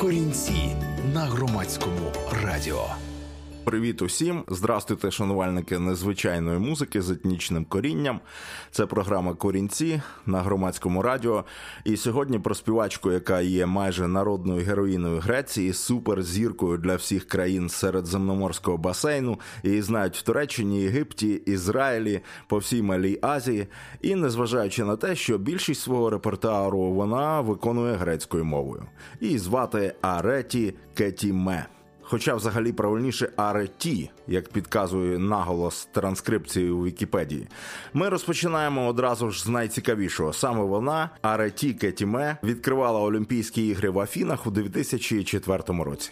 Корінці на громадському радіо. Привіт усім! Здрастуйте, шанувальники незвичайної музики з етнічним корінням. Це програма Корінці на громадському радіо. І сьогодні про співачку, яка є майже народною героїною Греції, суперзіркою для всіх країн середземноморського басейну. Її знають в Туреччині, Єгипті, Ізраїлі, по всій Малій Азії. І незважаючи на те, що більшість свого репертуару вона виконує грецькою мовою. Її звати Ареті Кетіме. Хоча, взагалі, правильніше Ареті, як підказує наголос транскрипції у Вікіпедії. Ми розпочинаємо одразу ж з найцікавішого. Саме вона, RT Кетіме, відкривала Олімпійські ігри в Афінах у 2004 році.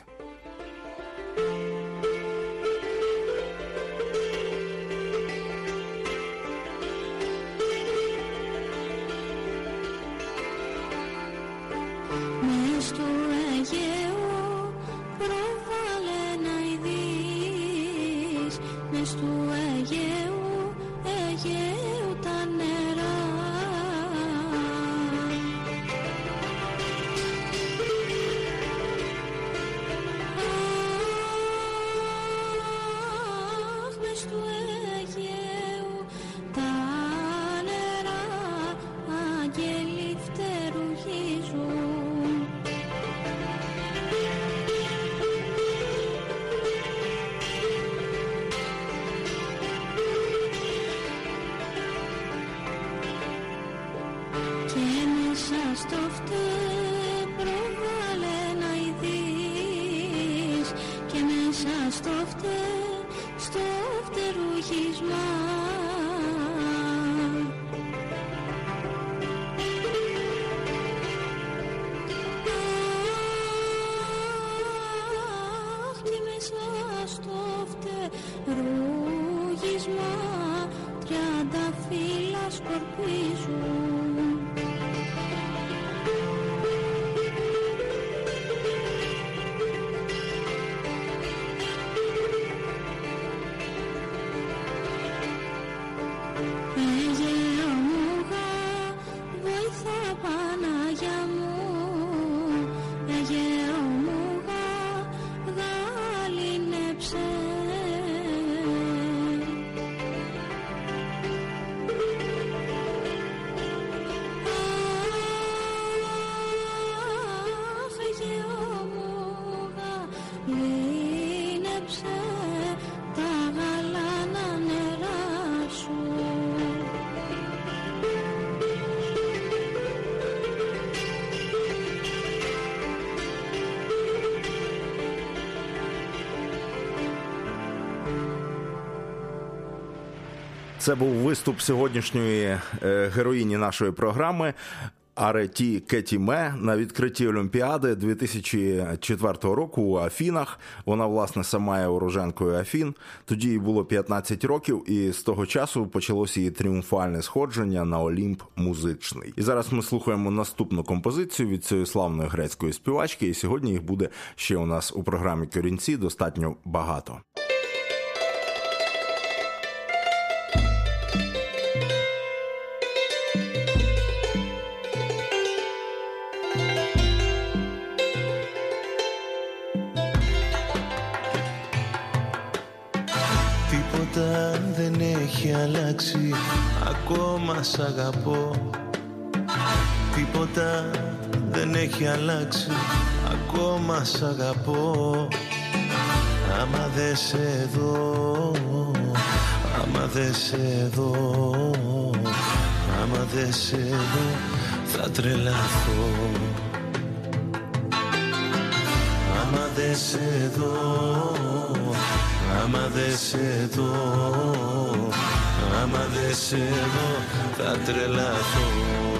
στο φτέμπρο βάλε να ειδείς και μέσα στο φτέ, στο φτερουγισμά Це був виступ сьогоднішньої е, героїні нашої програми. Ареті Кетіме на відкритті Олімпіади 2004 року у Афінах. Вона, власне, сама є уроженкою Афін. Тоді їй було 15 років, і з того часу почалося її тріумфальне сходження на Олімп музичний. І зараз ми слухаємо наступну композицію від цієї славної грецької співачки. І сьогодні їх буде ще у нас у програмі Корінці достатньо багато. Ακόμα σ' αγαπώ. Τίποτα δεν έχει αλλάξει. Ακόμα σ' αγαπώ. Άμα δεν σε δω Άμα δεν σε δω Άμα δεν σε δω Θα τρελαθώ. Άμα δεν σε δω Άμα δεν σε δω Άμα δεν σε δω θα τρελαθώ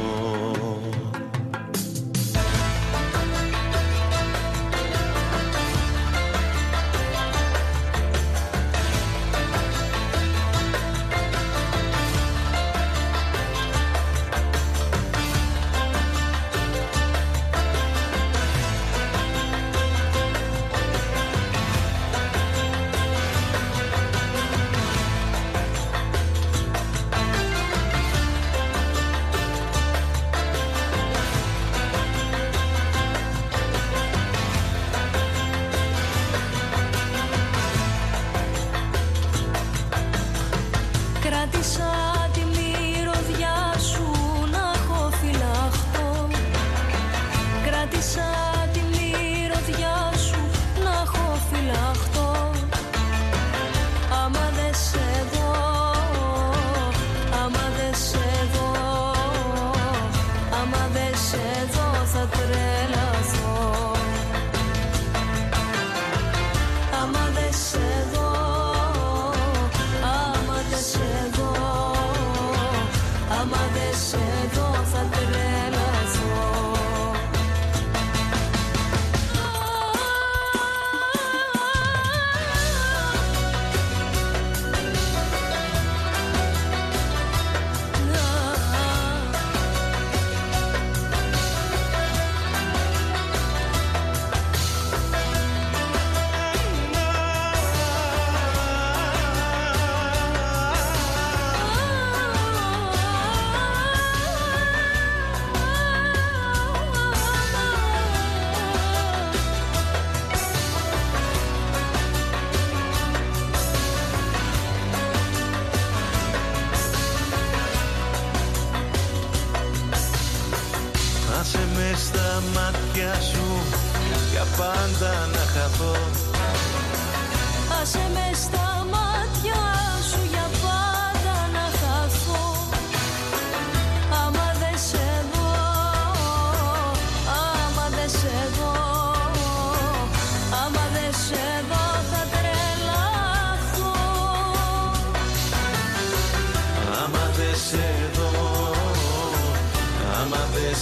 sun.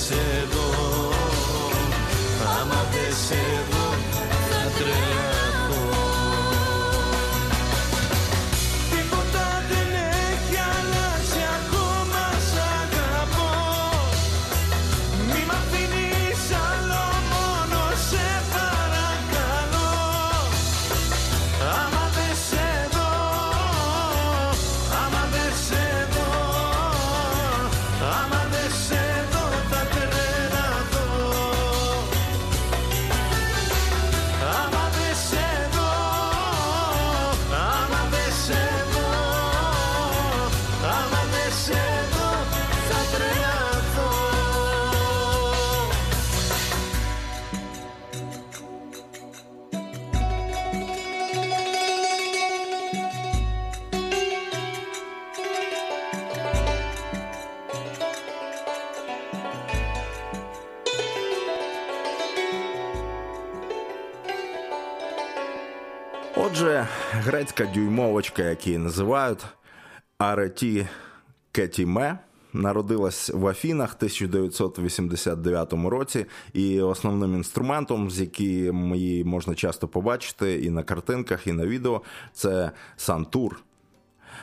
said. Отже, грецька дюймовочка, як її називають, Ареті Кетіме. Народилась в Афінах в 1989 році, і основним інструментом, з яким її можна часто побачити і на картинках, і на відео, це сантур.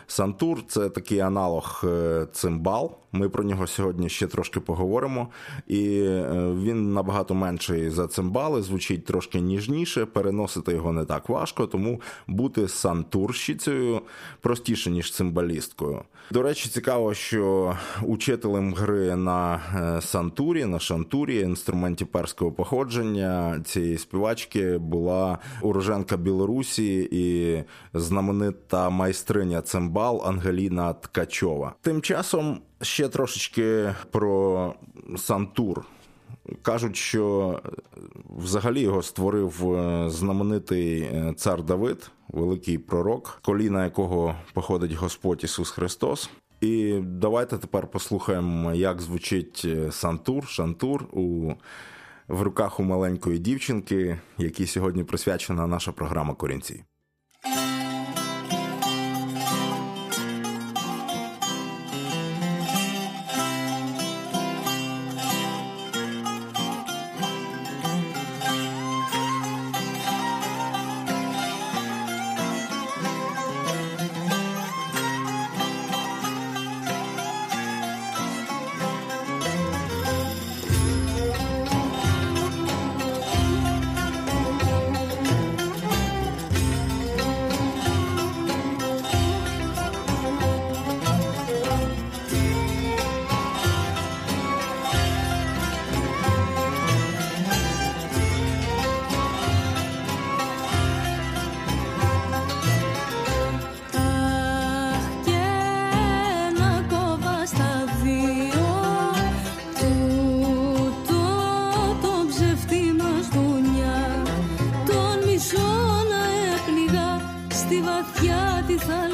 Сантур це такий аналог е, цимбал. Ми про нього сьогодні ще трошки поговоримо. І е, він набагато менший за цимбали, звучить трошки ніжніше, переносити його не так важко, тому бути сантурщицею простіше, ніж цимбалісткою. До речі, цікаво, що учителем гри на е, сантурі, на шантурі, інструменті перського походження цієї співачки була уроженка Білорусі і знаменита майстриня цимбал Ангеліна Ткачова. Тим часом ще трошечки про сантур. Кажуть, що взагалі його створив е, знаменитий е, цар Давид, великий пророк, коліна якого походить Господь Ісус Христос. І давайте тепер послухаємо, як звучить е, сантур, шантур у в руках у маленької дівчинки, якій сьогодні присвячена наша програма Корінці. दिसल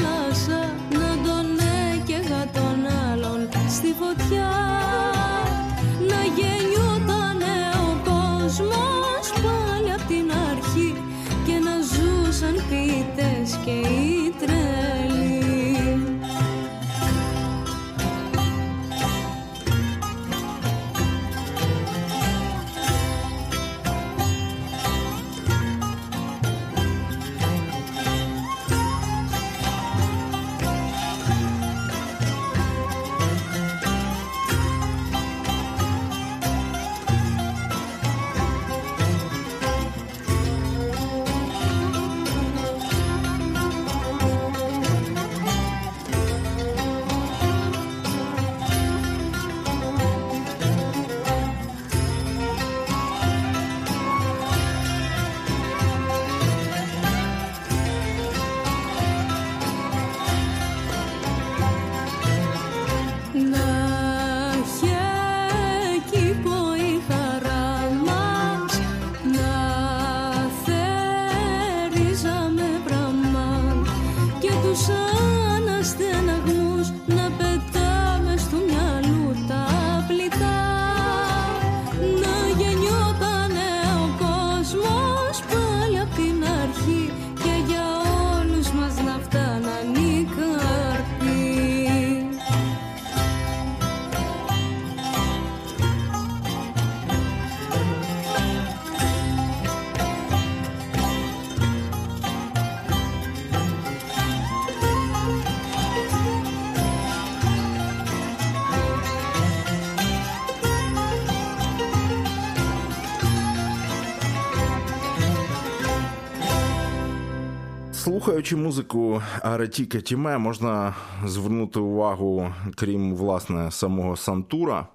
Слухаючи музику Ареті Катіме, можна звернути увагу, крім власне самого Сантура,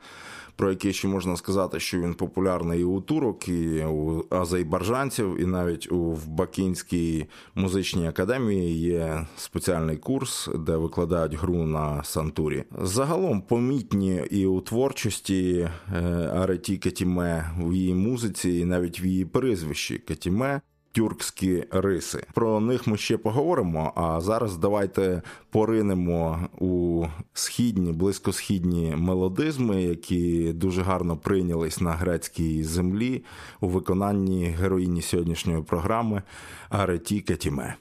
про який ще можна сказати, що він популярний і у турок, і у азербайджанців, і навіть у Бакінській музичній академії є спеціальний курс, де викладають гру на сантурі. Загалом помітні і у творчості е, Ареті Катіме в її музиці, і навіть в її прізвищі Катіме тюркські риси. Про них ми ще поговоримо. А зараз давайте поринемо у східні, близькосхідні мелодизми, які дуже гарно прийнялись на грецькій землі у виконанні героїні сьогоднішньої програми Ареті Катіме.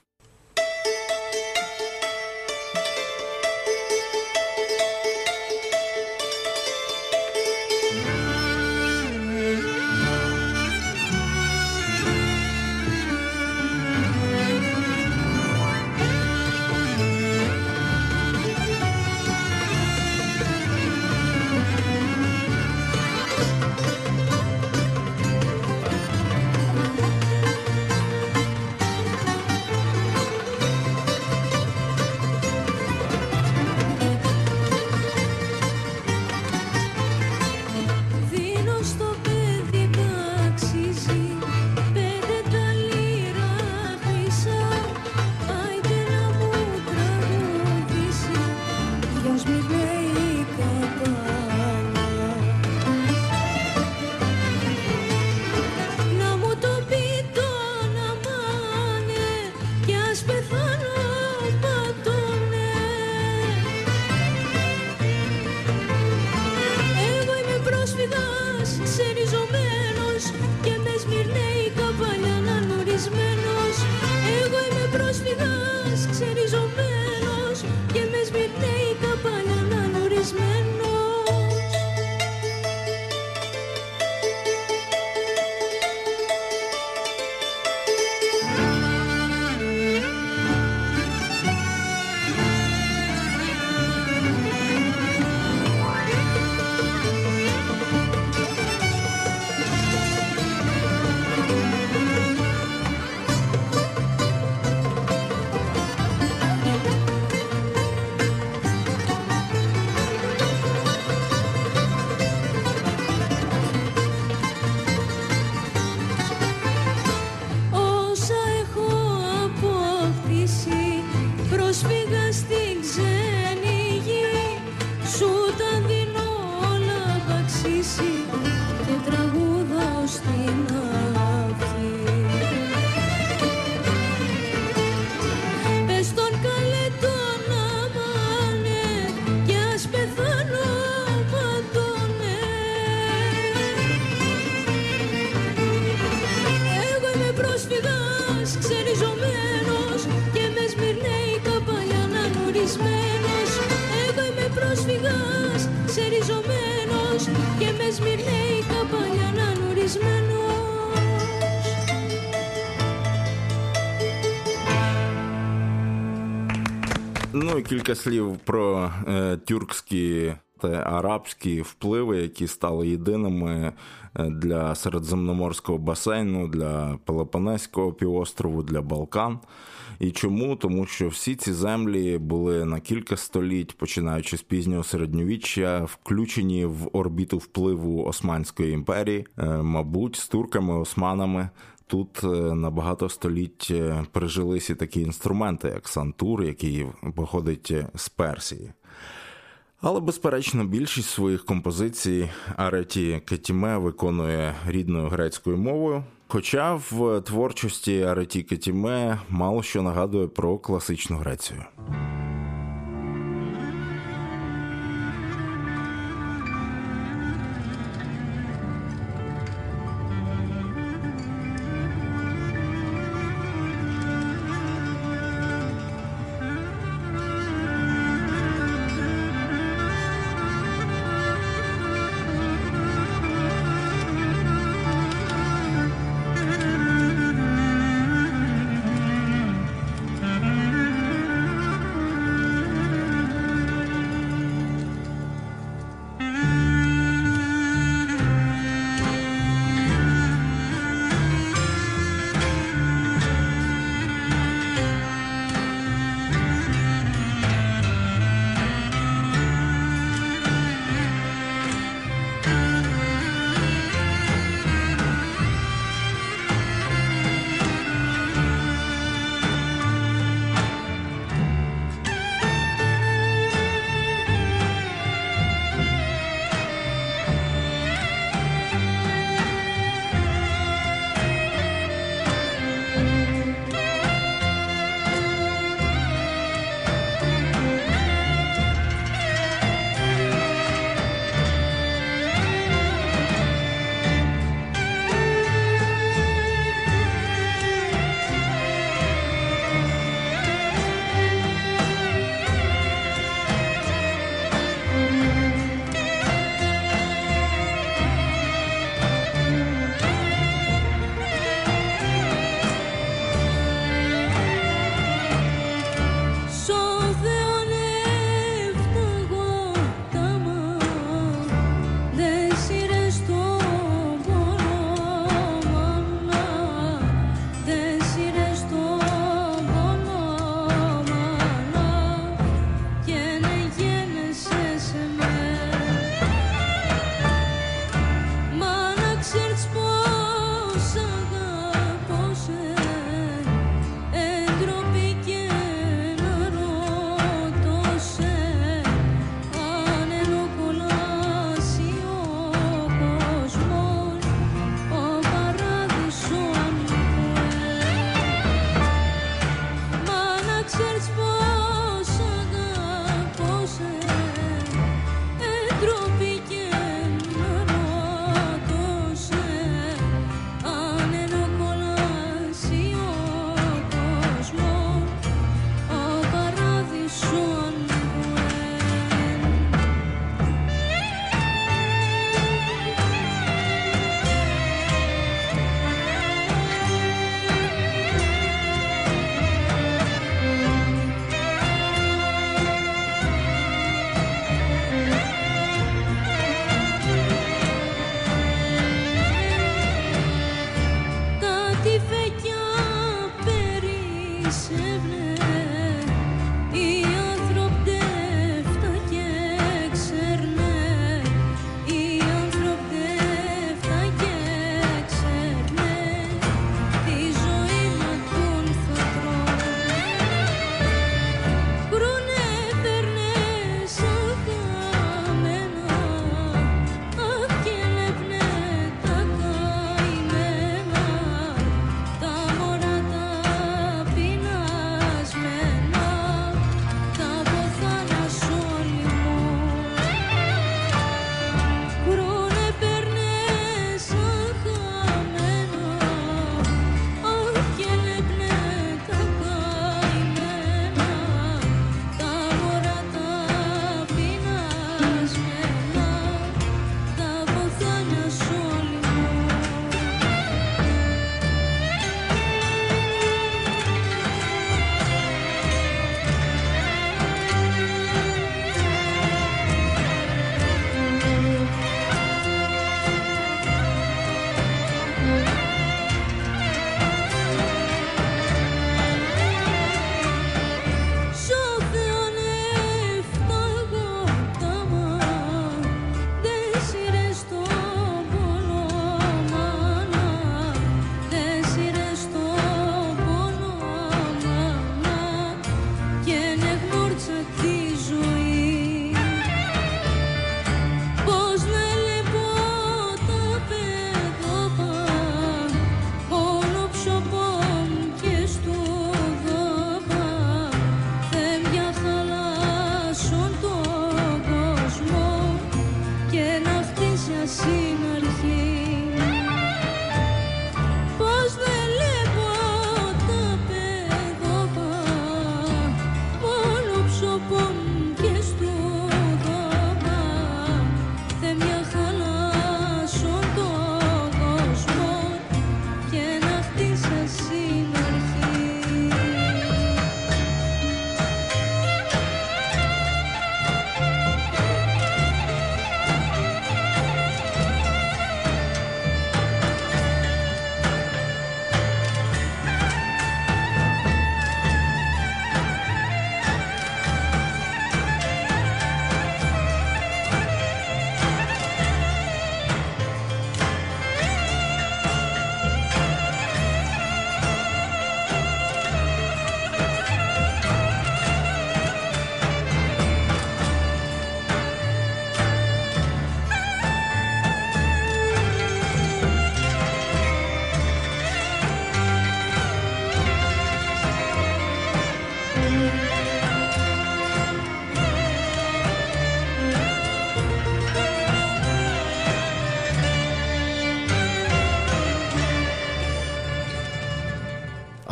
Ну і кілька слів про е, тюркські та арабські впливи, які стали єдиними е, для середземноморського басейну, для Пелопонеського півострову, для Балкан. І чому? Тому що всі ці землі були на кілька століть, починаючи з пізнього середньовіччя, включені в орбіту впливу Османської імперії, е, мабуть, з турками, османами. Тут е, на багато століть прижилися такі інструменти, як сантур, який походить е, з Персії. Але, безперечно, більшість своїх композицій Ареті Кетіме виконує рідною грецькою мовою. Хоча в творчості Ареті Кетіме мало що нагадує про класичну Грецію.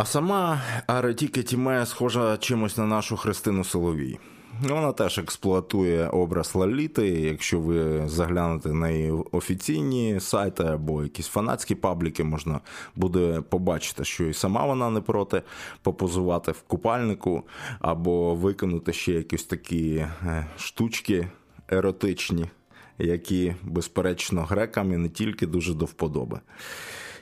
А сама Аретіка Тімея схожа чимось на нашу Христину Соловій. Вона теж експлуатує образ Лаліти. Якщо ви заглянете на її офіційні сайти або якісь фанатські пабліки, можна буде побачити, що і сама вона не проти попозувати в купальнику, або виконати ще якісь такі е, штучки еротичні, які, безперечно, грекам і не тільки дуже до вподоби.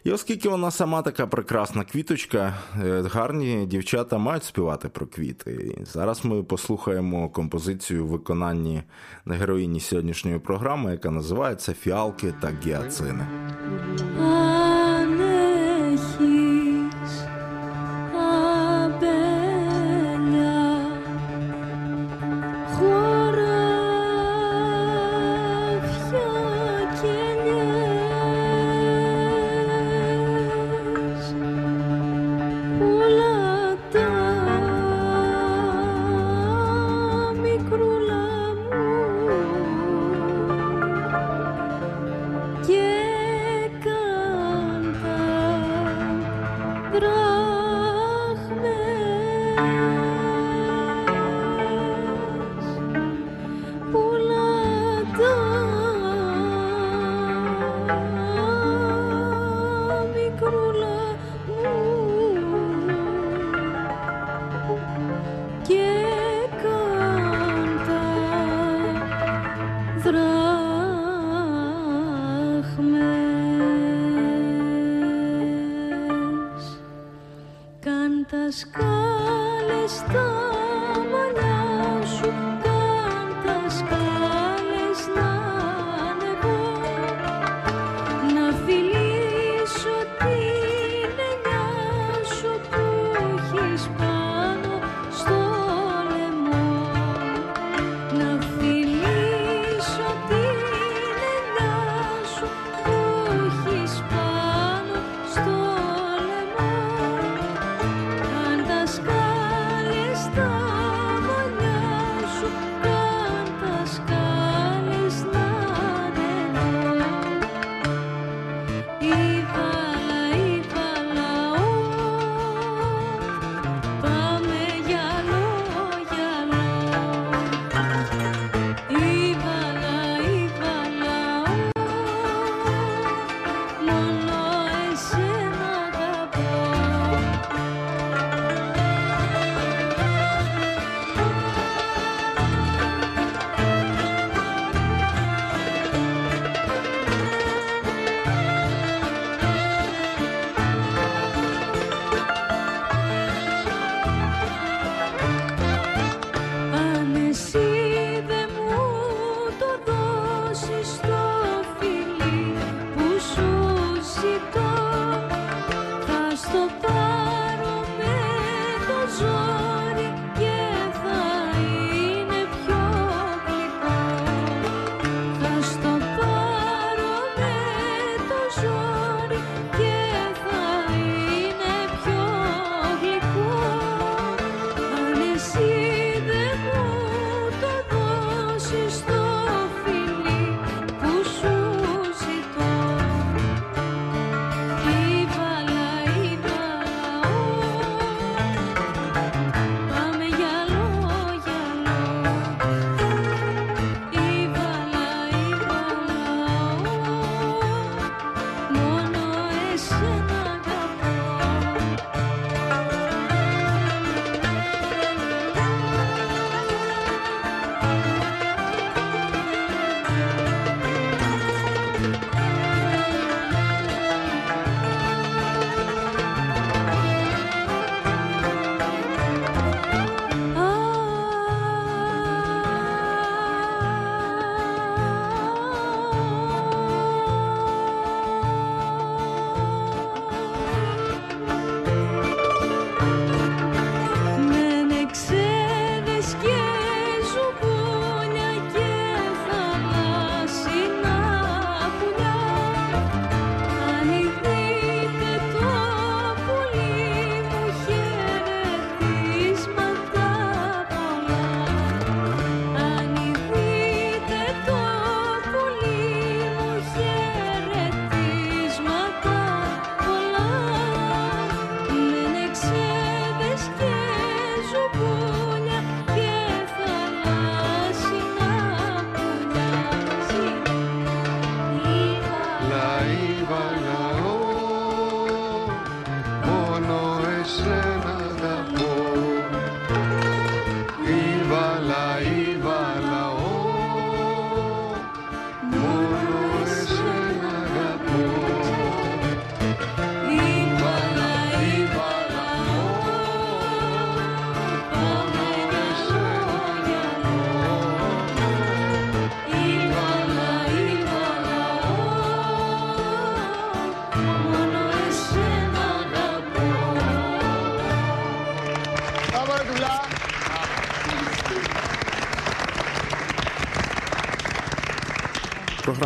І оскільки вона сама така прекрасна квіточка, е, гарні дівчата мають співати про квіти. І зараз ми послухаємо композицію в виконанні героїні сьогоднішньої програми, яка називається Фіалки та гіацини.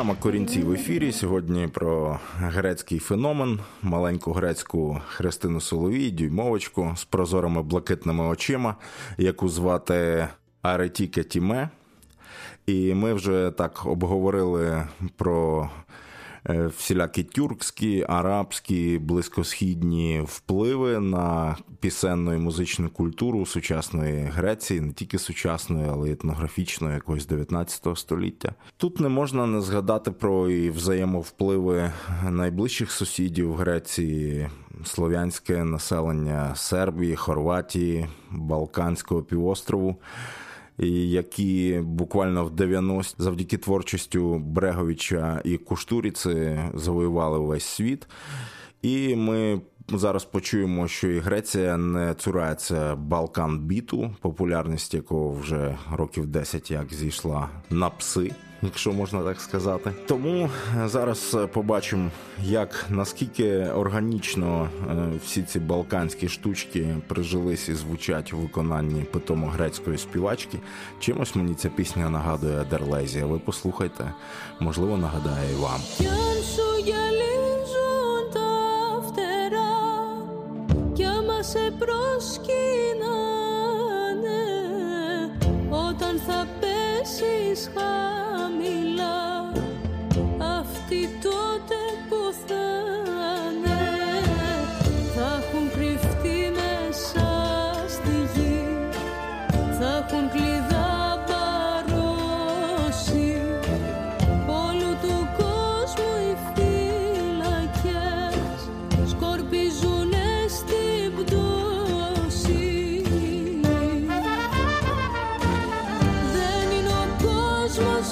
Програма Корінці в ефірі. Сьогодні про грецький феномен, маленьку грецьку Христину Соловій, дюймовочку з прозорими блакитними очима, яку звати Ареті Кетіме. І ми вже так обговорили про всілякі тюркські, арабські, близькосхідні впливи на пісенну і музичну культуру сучасної Греції, не тільки сучасної, але й етнографічної якогось 19 століття. Тут не можна не згадати про і взаємовпливи найближчих сусідів Греції. Слов'янське населення Сербії, Хорватії, Балканського півострову, які буквально в 90 завдяки творчістю Бреговича і Куштуріці завоювали весь світ. І ми зараз почуємо, що і Греція не цурається Балкан біту, популярність якого вже років 10 як зійшла на пси якщо можна так сказати. Тому зараз побачимо, як наскільки органічно е, всі ці балканські штучки прижились і звучать у виконанні питомо-грецької співачки. Чимось мені ця пісня нагадує Адерлезія. Ви послухайте, можливо, нагадає і вам. σε προσκυνάνε όταν θα πέσεις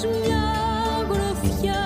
μια γροθιά.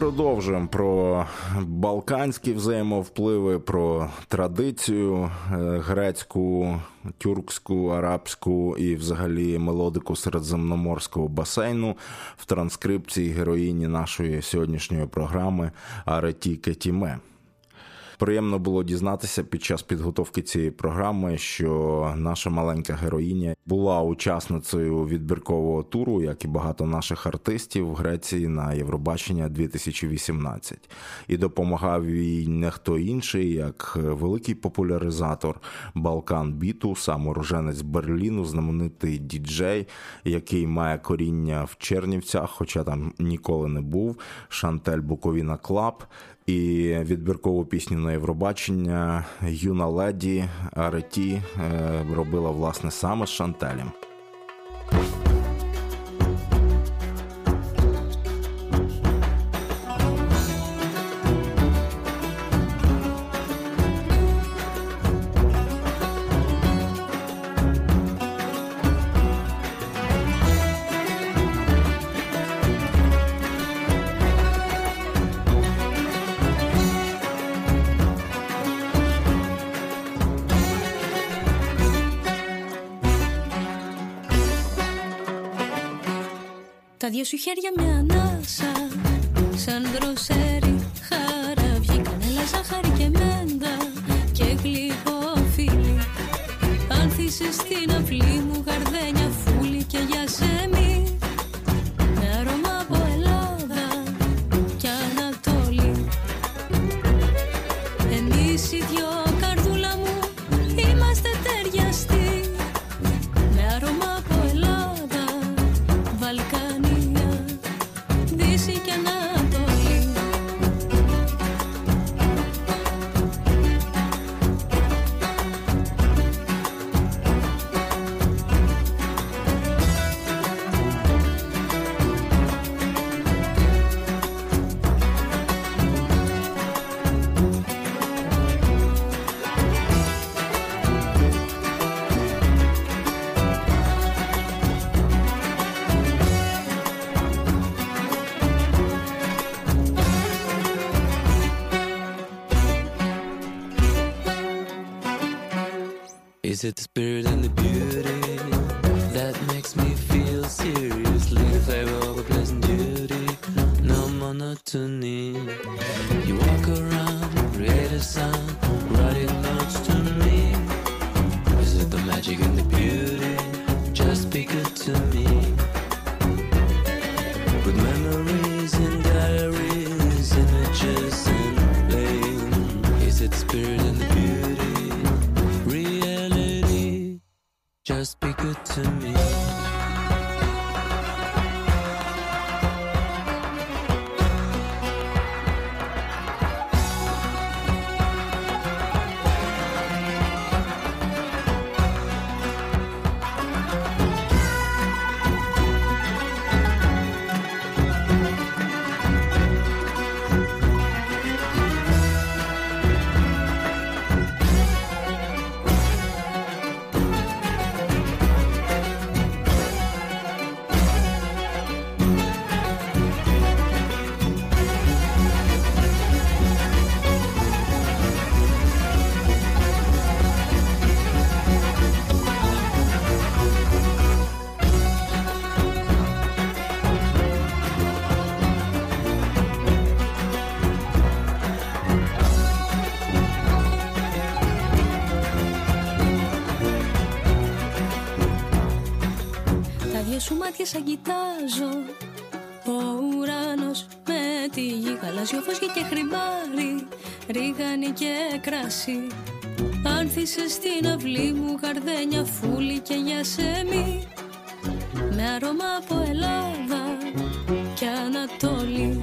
Продовжуємо про балканські взаємовпливи, про традицію е, грецьку, тюркську, арабську і, взагалі, мелодику середземноморського басейну в транскрипції героїні нашої сьогоднішньої програми Ареті Кетіме. Приємно було дізнатися під час підготовки цієї програми, що наша маленька героїня була учасницею відбіркового туру, як і багато наших артистів в Греції на Євробачення 2018. і допомагав їй не хто інший, як великий популяризатор Balkan Beat у, сам уродженець Берліну, знаменитий діджей, який має коріння в Чернівцях, хоча там ніколи не був. Шантель Bucovina Club. І відбіркову пісню на Євробачення юна леді Ареті е, робила власне саме з Шантелем. Σου χέρια μια ανάσα Σαν δροσέρι δυο σου μάτια σαν κοιτάζω. Ο ουρανός με τη γη Γαλάζιο φως και χρυμπάρι Ρίγανη και κράσι Άνθησε στην αυλή μου Γαρδένια φούλη και γιασέμι Με αρώμα από Ελλάδα και Ανατολή.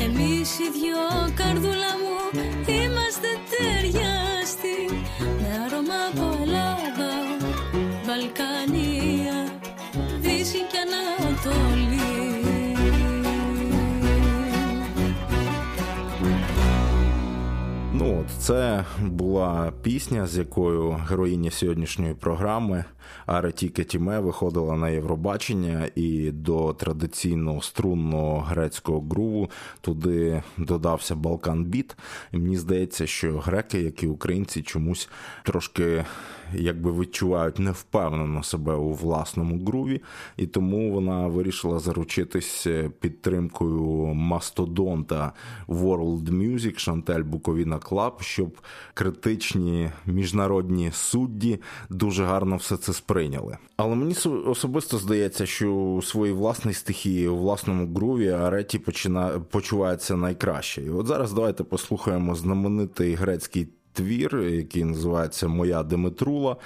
Εμείς οι δυο це була пісня, з якою героїня сьогоднішньої програми Ареті Кетіме виходила на Євробачення і до традиційного струнного грецького груву туди додався Балкан Біт. Мені здається, що греки, як і українці, чомусь трошки якби відчувають невпевнено себе у власному груві, і тому вона вирішила заручитись підтримкою мастодонта World Music Шантель Bucovina Club, щоб критичні міжнародні судді дуже гарно все це сприйняли. Але мені особисто здається, що у своїй власній стихії, у власному груві Ареті почина... почувається найкраще. І от зараз давайте послухаємо знаменитий грецький твір, який називається Моя Димитрула.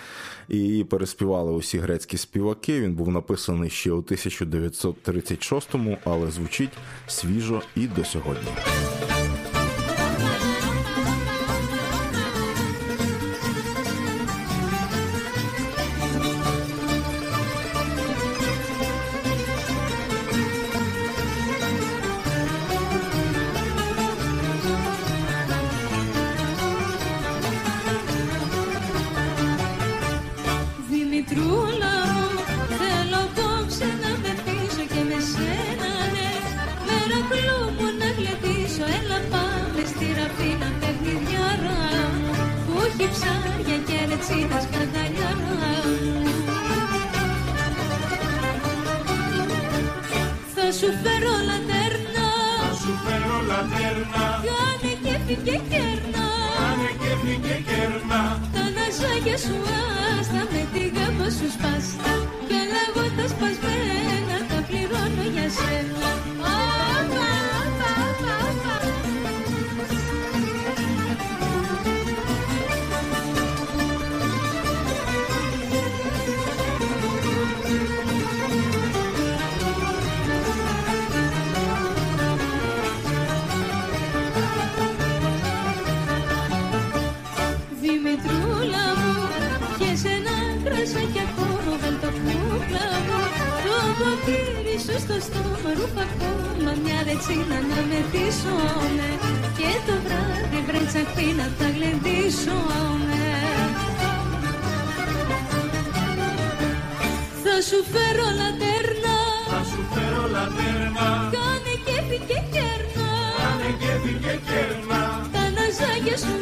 І її переспівали усі грецькі співаки. Він був написаний ще у 1936-му, але звучить свіжо і до сьогодні. Κέφι και κέρνα. Κάνε κέφι και κέρνα. Τα ναζάκια σου άστα με τη γάμπα σου σπάστα στο στόμα ρούφα ακόμα μια ρετσίνα να μεθύσουμε Και το βράδυ βρέτσαχπί να τα γλεντήσουμε. Θα σου φέρω λατέρνα, Θα σου φέρω λατέρνα. Κάνε κέφι και κέρνα. Κάνε κέφι και κέρνα. Τα ναζάκια σου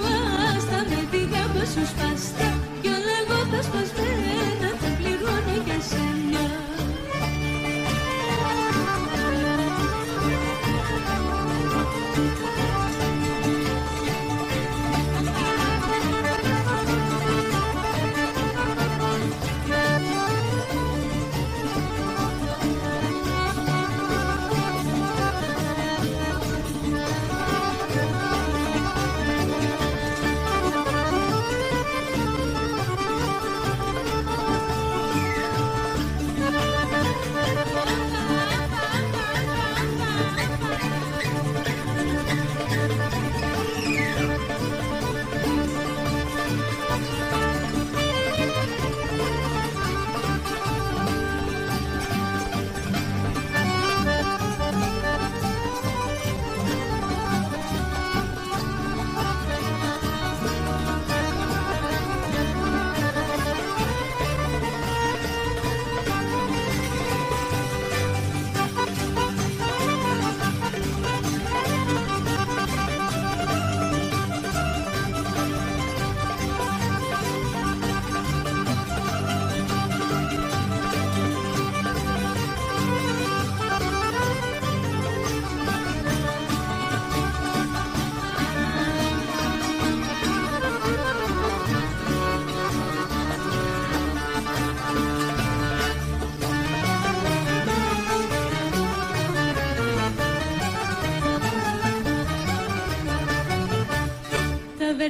άστα με τη γάμπα σου σπάστα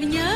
рівня.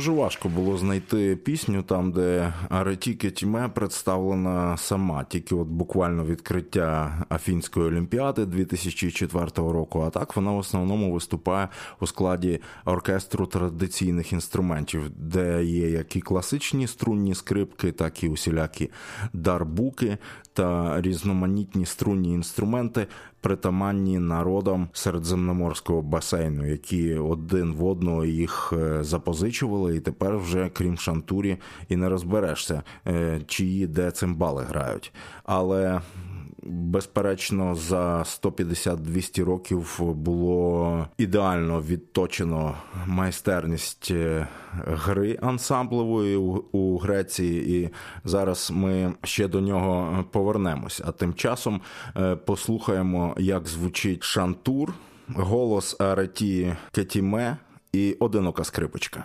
Дуже важко було знайти пісню там, де Ареті Кетіме представлена сама, тільки от буквально відкриття Афінської олімпіади 2004 року. А так вона в основному виступає у складі оркестру традиційних інструментів, де є як і класичні струнні скрипки, так і усілякі дарбуки та різноманітні струнні інструменти, притаманні народам середземноморського басейну, які один в одного їх е, запозичували, і тепер вже крім шантурі і не розберешся, е, чиї де цимбали грають. Але безперечно, за 150-200 років було ідеально відточено майстерність е, гри ансамблевої у, Греції, і зараз ми ще до нього повернемось. А тим часом е, послухаємо, як звучить шантур, голос Ареті Кетіме і одинока скрипочка.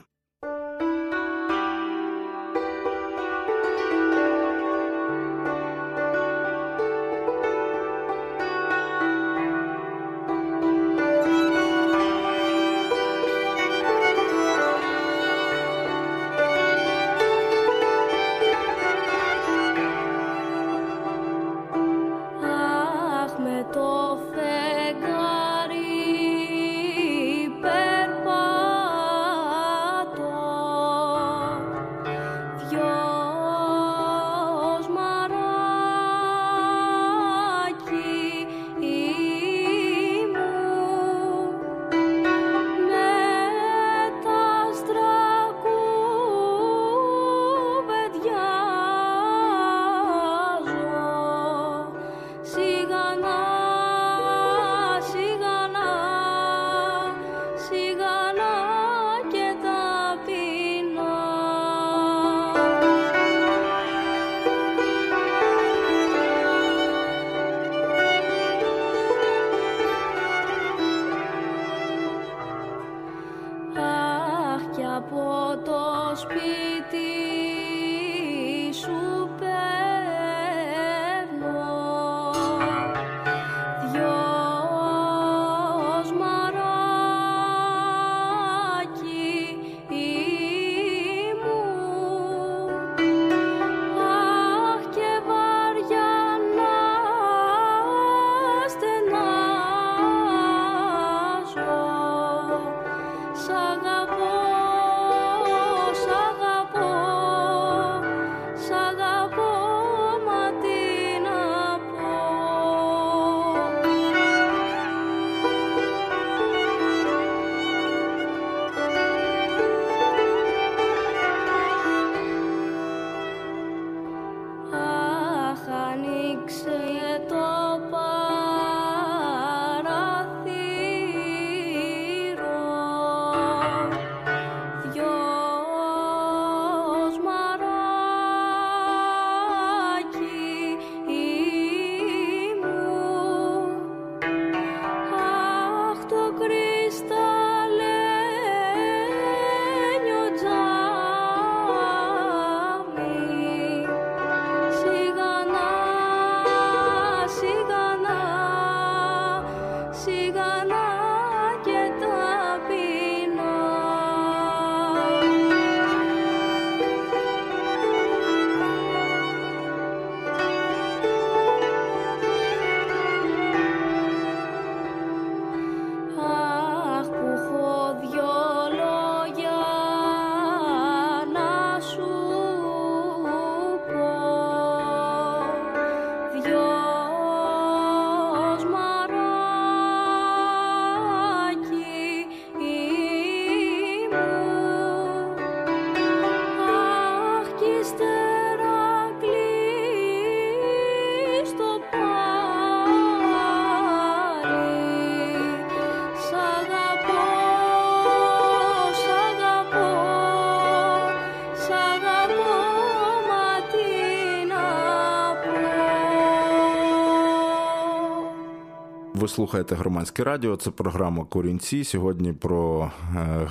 Ви слухаєте громадське радіо. Це програма Корінці. Сьогодні про е,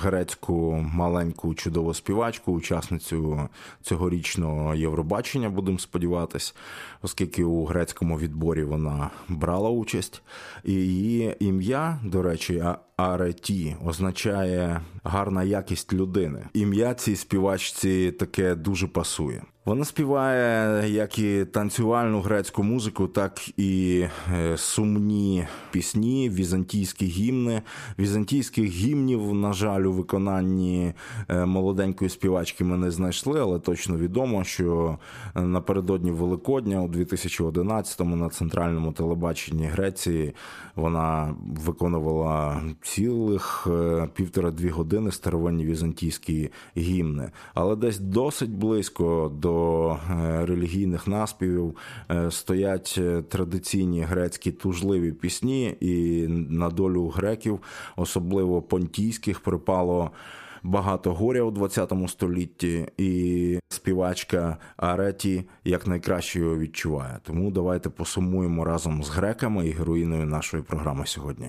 грецьку маленьку чудову співачку, учасницю цьогорічного Євробачення. Будемо сподіватись, оскільки у грецькому відборі вона брала участь. І її ім'я, до речі, Ареті означає гарна якість людини. Ім'я цій співачці таке дуже пасує. Вона співає як і танцювальну грецьку музику, так і е, сумні пісні, візантійські гімни. Візантійських гімнів, на жаль, у виконанні е, молоденької співачки ми не знайшли, але точно відомо, що напередодні Великодня у 2011-му на центральному телебаченні Греції вона виконувала цілих е, півтора-дві години старовинні візантійські гімни, але десь досить близько до е, релігійних наспівів е, стоять традиційні грецькі тужливі пісні, і на долю греків, особливо понтійських, припало. Багато горя у 20 столітті, і співачка Ареті як найкраще його відчуває. Тому давайте посумуємо разом з греками і героїною нашої програми сьогодні.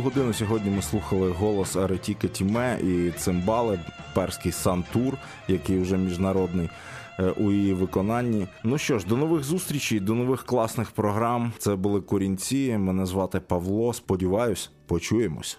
Годину сьогодні ми слухали голос Аретіки Тіме і цимбали, перський сантур, який вже міжнародний. е, У її виконанні. Ну що ж, до нових зустрічей, до нових класних програм. Це були корінці. Мене звати Павло. Сподіваюсь, почуємось.